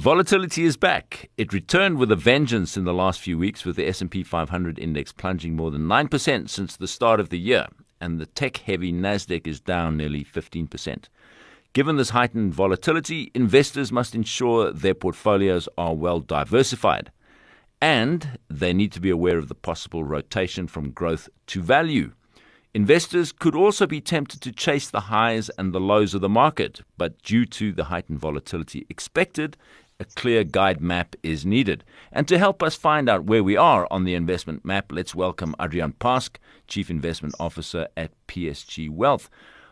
Volatility is back. It returned with a vengeance in the last few weeks with the S&P 500 index plunging more than 9% since the start of the year and the tech-heavy Nasdaq is down nearly 15%. Given this heightened volatility, investors must ensure their portfolios are well diversified and they need to be aware of the possible rotation from growth to value. Investors could also be tempted to chase the highs and the lows of the market, but due to the heightened volatility expected, a clear guide map is needed. And to help us find out where we are on the investment map, let's welcome Adrian Pask, Chief Investment Officer at PSG Wealth.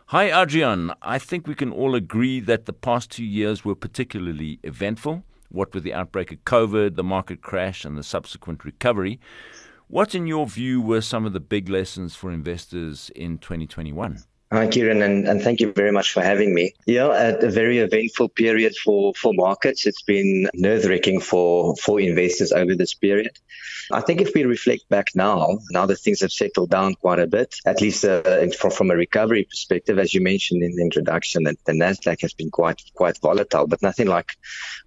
Hi, Adrian. I think we can all agree that the past two years were particularly eventful, what with the outbreak of COVID, the market crash, and the subsequent recovery. What, in your view, were some of the big lessons for investors in 2021? Hi, Kieran, and, and thank you very much for having me. Yeah, at a very eventful period for, for markets. It's been nerve wracking for, for investors over this period. I think if we reflect back now, now that things have settled down quite a bit, at least uh, from, from a recovery perspective, as you mentioned in the introduction, that the Nasdaq has been quite quite volatile, but nothing like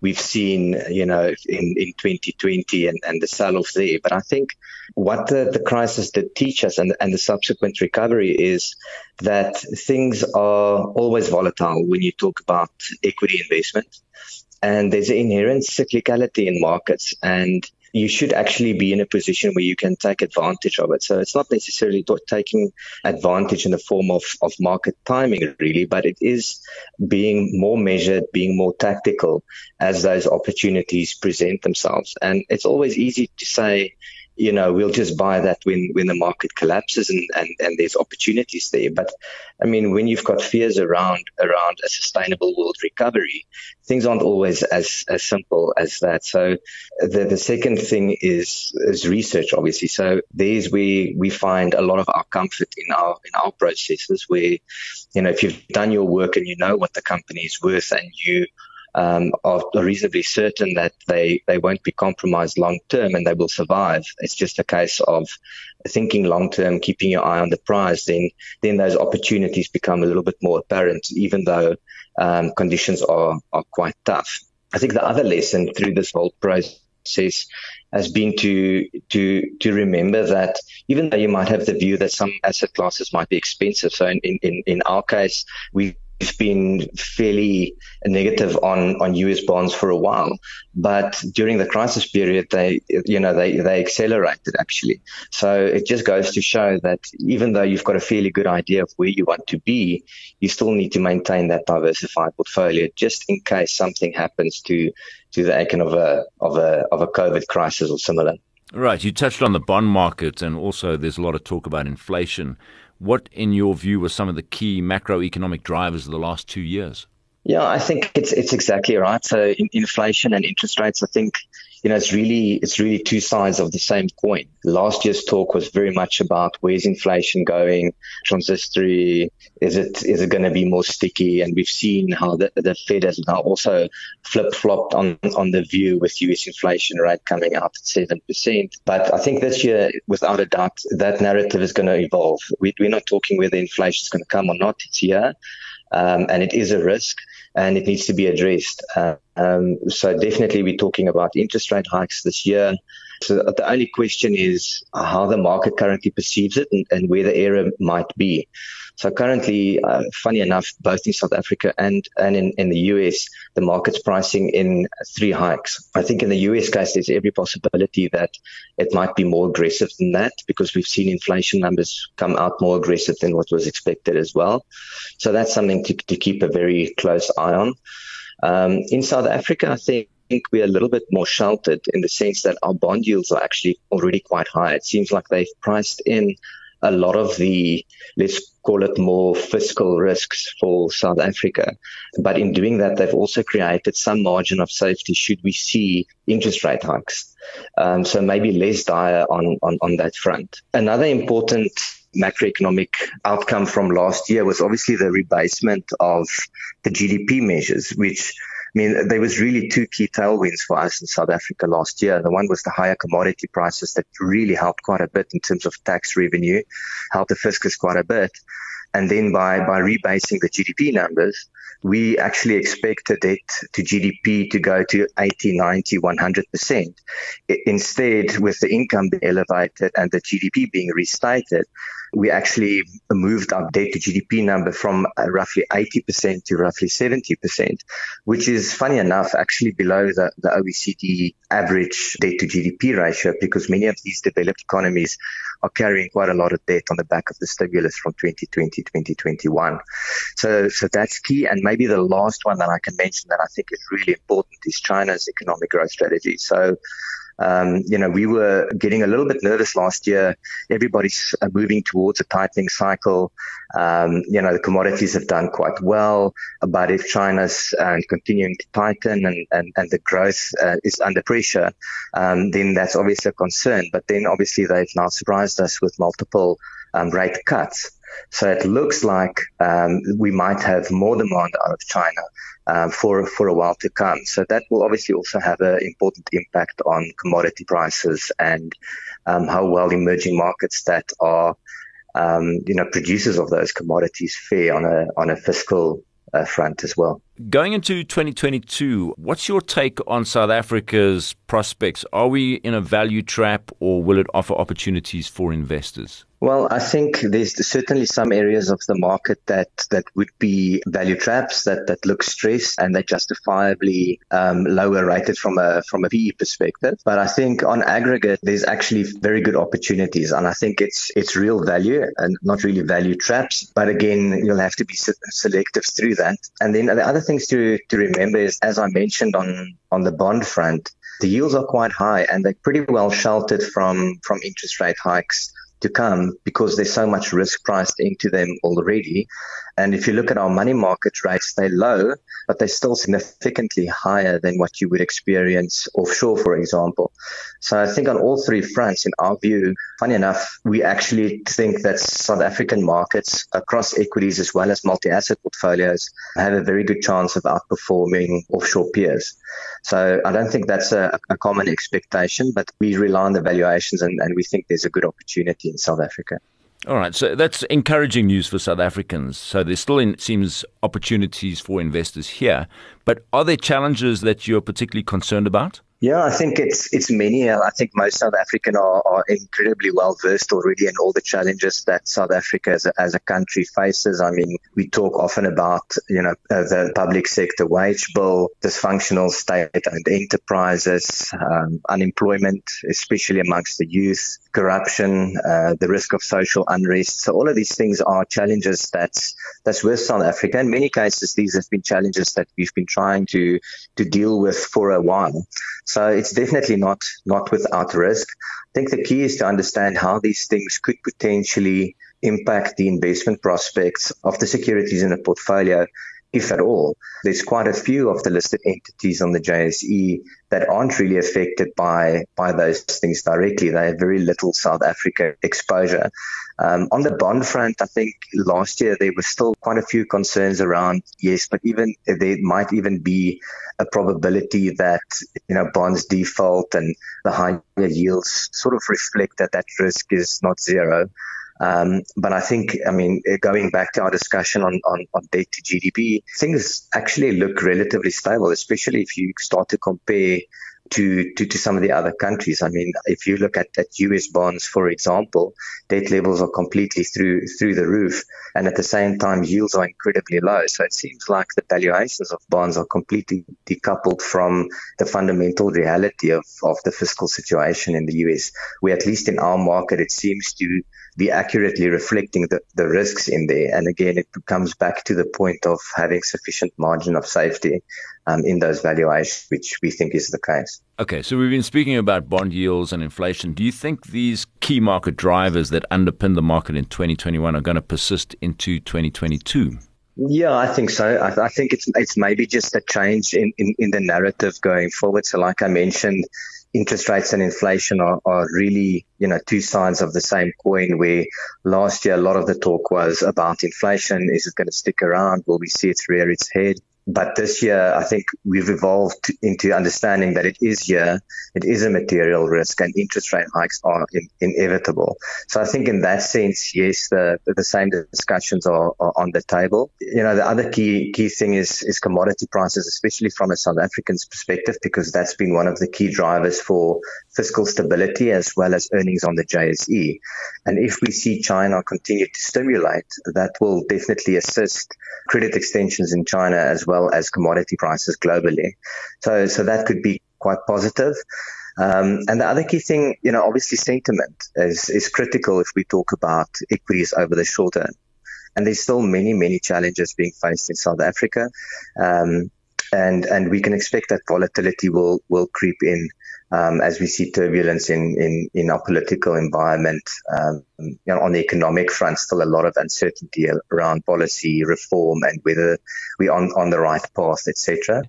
we've seen, you know, in, in 2020 and, and the sell-off there. But I think what the, the crisis did teach us and, and the subsequent recovery is that things are always volatile when you talk about equity investment. And there's an inherent cyclicality in markets. And you should actually be in a position where you can take advantage of it. So it's not necessarily taking advantage in the form of, of market timing, really, but it is being more measured, being more tactical as those opportunities present themselves. And it's always easy to say, you know, we'll just buy that when, when the market collapses and, and, and there's opportunities there. But I mean, when you've got fears around, around a sustainable world recovery, things aren't always as, as simple as that. So the, the second thing is, is research, obviously. So there's where we find a lot of our comfort in our, in our processes where, you know, if you've done your work and you know what the company is worth and you um, are reasonably certain that they, they won't be compromised long term and they will survive. It's just a case of thinking long term, keeping your eye on the prize. Then, then those opportunities become a little bit more apparent, even though um, conditions are, are quite tough. I think the other lesson through this whole process has been to to to remember that even though you might have the view that some asset classes might be expensive, so in in, in our case, we been fairly negative on, on US bonds for a while, but during the crisis period, they, you know, they, they accelerated actually. So it just goes to show that even though you've got a fairly good idea of where you want to be, you still need to maintain that diversified portfolio just in case something happens to, to the icon of a, of a, of a COVID crisis or similar. Right. You touched on the bond market, and also there's a lot of talk about inflation. What, in your view, were some of the key macroeconomic drivers of the last two years? Yeah, I think it's it's exactly right. So in, inflation and interest rates, I think you know it's really it's really two sides of the same coin. Last year's talk was very much about where's inflation going, transitory, is it is it going to be more sticky? And we've seen how the, the Fed has now also flip flopped on on the view with U.S. inflation rate coming out at seven percent. But I think this year, without a doubt, that narrative is going to evolve. We, we're not talking whether inflation is going to come or not. It's here. Um, and it is a risk and it needs to be addressed. Uh, um, so definitely we're talking about interest rate hikes this year. So the only question is how the market currently perceives it and, and where the error might be. So currently, uh, funny enough, both in South Africa and, and in, in the US, the market's pricing in three hikes. I think in the US case, there's every possibility that it might be more aggressive than that because we've seen inflation numbers come out more aggressive than what was expected as well. So that's something to, to keep a very close eye on. Um, in South Africa, I think think we're a little bit more sheltered in the sense that our bond yields are actually already quite high. It seems like they've priced in a lot of the, let's call it more fiscal risks for South Africa. But in doing that, they've also created some margin of safety should we see interest rate hikes. Um, so maybe less dire on, on, on that front. Another important macroeconomic outcome from last year was obviously the rebasement of the GDP measures, which I mean, there was really two key tailwinds for us in South Africa last year. The one was the higher commodity prices that really helped quite a bit in terms of tax revenue, helped the fiscus quite a bit. And then by, by rebasing the GDP numbers, we actually expect the debt to GDP to go to 80, 90, 100%. Instead, with the income being elevated and the GDP being restated, we actually moved our debt to GDP number from uh, roughly 80% to roughly 70%, which is funny enough, actually below the, the OECD average debt to GDP ratio because many of these developed economies are carrying quite a lot of debt on the back of the stimulus from 2020, 2021. So, so that's key. And maybe the last one that I can mention that I think is really important is China's economic growth strategy. So, um, you know, we were getting a little bit nervous last year. Everybody's uh, moving towards a tightening cycle. Um, you know, the commodities have done quite well, but if China's uh, continuing to tighten and, and, and the growth uh, is under pressure, um, then that's obviously a concern. But then obviously they've now surprised us with multiple um, rate cuts. So it looks like um, we might have more demand out of China um, for for a while to come. So that will obviously also have an important impact on commodity prices and um, how well emerging markets that are um, you know producers of those commodities fare on a on a fiscal uh, front as well. Going into 2022, what's your take on South Africa's prospects? Are we in a value trap or will it offer opportunities for investors? Well, I think there's certainly some areas of the market that, that would be value traps that, that look stressed and they're justifiably um, lower rated from a from a PE perspective. But I think on aggregate, there's actually very good opportunities, and I think it's it's real value and not really value traps. But again, you'll have to be selective through that. And then the other things to to remember is, as I mentioned on on the bond front, the yields are quite high and they're pretty well sheltered from from interest rate hikes to come because there's so much risk priced into them already. And if you look at our money market rates, they're low, but they're still significantly higher than what you would experience offshore, for example. So I think on all three fronts, in our view, funny enough, we actually think that South African markets across equities as well as multi-asset portfolios have a very good chance of outperforming offshore peers. So I don't think that's a, a common expectation, but we rely on the valuations and, and we think there's a good opportunity in South Africa. All right, so that's encouraging news for South Africans. So there still in, seems opportunities for investors here, but are there challenges that you're particularly concerned about? Yeah, I think it's it's many. I think most South African are, are incredibly well versed already in all the challenges that South Africa as a, as a country faces. I mean, we talk often about you know uh, the public sector wage bill, dysfunctional state-owned enterprises, um, unemployment, especially amongst the youth, corruption, uh, the risk of social unrest. So all of these things are challenges that's that's with South Africa. In many cases, these have been challenges that we've been trying to to deal with for a while. So it's definitely not not without risk. I think the key is to understand how these things could potentially impact the investment prospects of the securities in the portfolio if at all. There's quite a few of the listed entities on the JSE that aren't really affected by by those things directly. They have very little South Africa exposure. Um, on the bond front, I think last year there were still quite a few concerns around yes, but even there might even be a probability that you know bonds default and the higher yields sort of reflect that that risk is not zero. Um, but I think, I mean, going back to our discussion on, on, on debt to GDP, things actually look relatively stable, especially if you start to compare to, to, to some of the other countries. I mean, if you look at, at US bonds, for example, debt levels are completely through through the roof, and at the same time, yields are incredibly low. So it seems like the valuations of bonds are completely decoupled from the fundamental reality of, of the fiscal situation in the US. Where at least in our market, it seems to be accurately reflecting the, the risks in there. And again, it comes back to the point of having sufficient margin of safety um, in those valuations, which we think is the case. Okay, so we've been speaking about bond yields and inflation. Do you think these key market drivers that underpin the market in 2021 are going to persist into 2022? Yeah, I think so. I, I, think it's it's maybe just a change in, in, in the narrative going forward. So, like I mentioned, interest rates and inflation are, are really, you know, two sides of the same coin where last year a lot of the talk was about inflation. Is it going to stick around? Will we see it rear its head? But this year, I think we've evolved into understanding that it is here, it is a material risk, and interest rate hikes are in, inevitable. So I think in that sense, yes, the the same discussions are, are, on the table. You know, the other key key thing is is commodity prices, especially from a South African's perspective, because that's been one of the key drivers for fiscal stability as well as earnings on the JSE. And if we see China continue to stimulate, that will definitely assist credit extensions in China as well as commodity prices globally. So, so that could be quite positive. Um, and the other key thing, you know, obviously sentiment is, is critical if we talk about equities over the short term. And there's still many, many challenges being faced in South Africa. Um, and, and we can expect that volatility will, will creep in um, as we see turbulence in, in, in our political environment. Um, you know, on the economic front, still a lot of uncertainty around policy reform and whether we're on, on the right path, etc.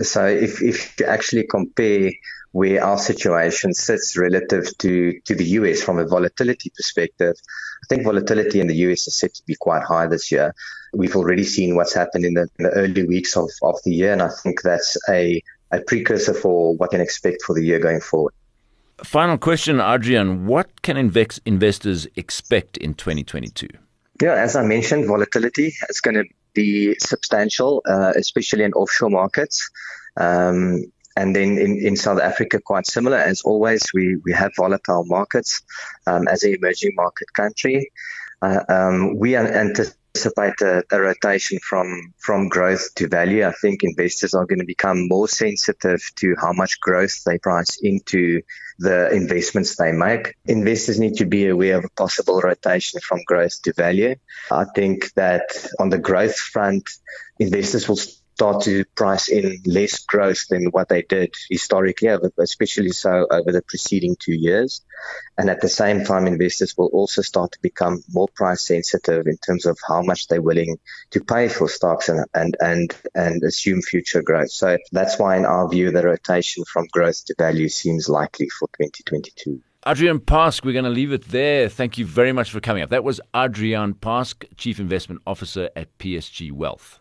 So if, if you actually compare where our situation sits relative to, to the US from a volatility perspective, I think volatility in the US is set to be quite high this year. We've already seen what's happened in the, in the early weeks of, of the year, and I think that's a a precursor for what can expect for the year going forward. Final question, Adrian. What can invex- investors expect in 2022? Yeah, as I mentioned, volatility is going to be substantial, uh, especially in offshore markets. Um, and then in, in South Africa, quite similar. As always, we, we have volatile markets um, as an emerging market country. Uh, um, we anticipate anticipate a, a, rotation from from growth to value. I think investors are going to become more sensitive to how much growth they price into the investments they make. Investors need to be aware of a possible rotation from growth to value. I think that on the growth front, investors will start to price in less growth than what they did historically, especially so over the preceding two years. And at the same time, investors will also start to become more price sensitive in terms of how much they're willing to pay for stocks and, and, and, and assume future growth. So that's why, in our view, the rotation from growth to value seems likely for 2022. Adrian Pask, we're going to leave it there. Thank you very much for coming up. That was Adrian Pask, Chief Investment Officer at PSG Wealth.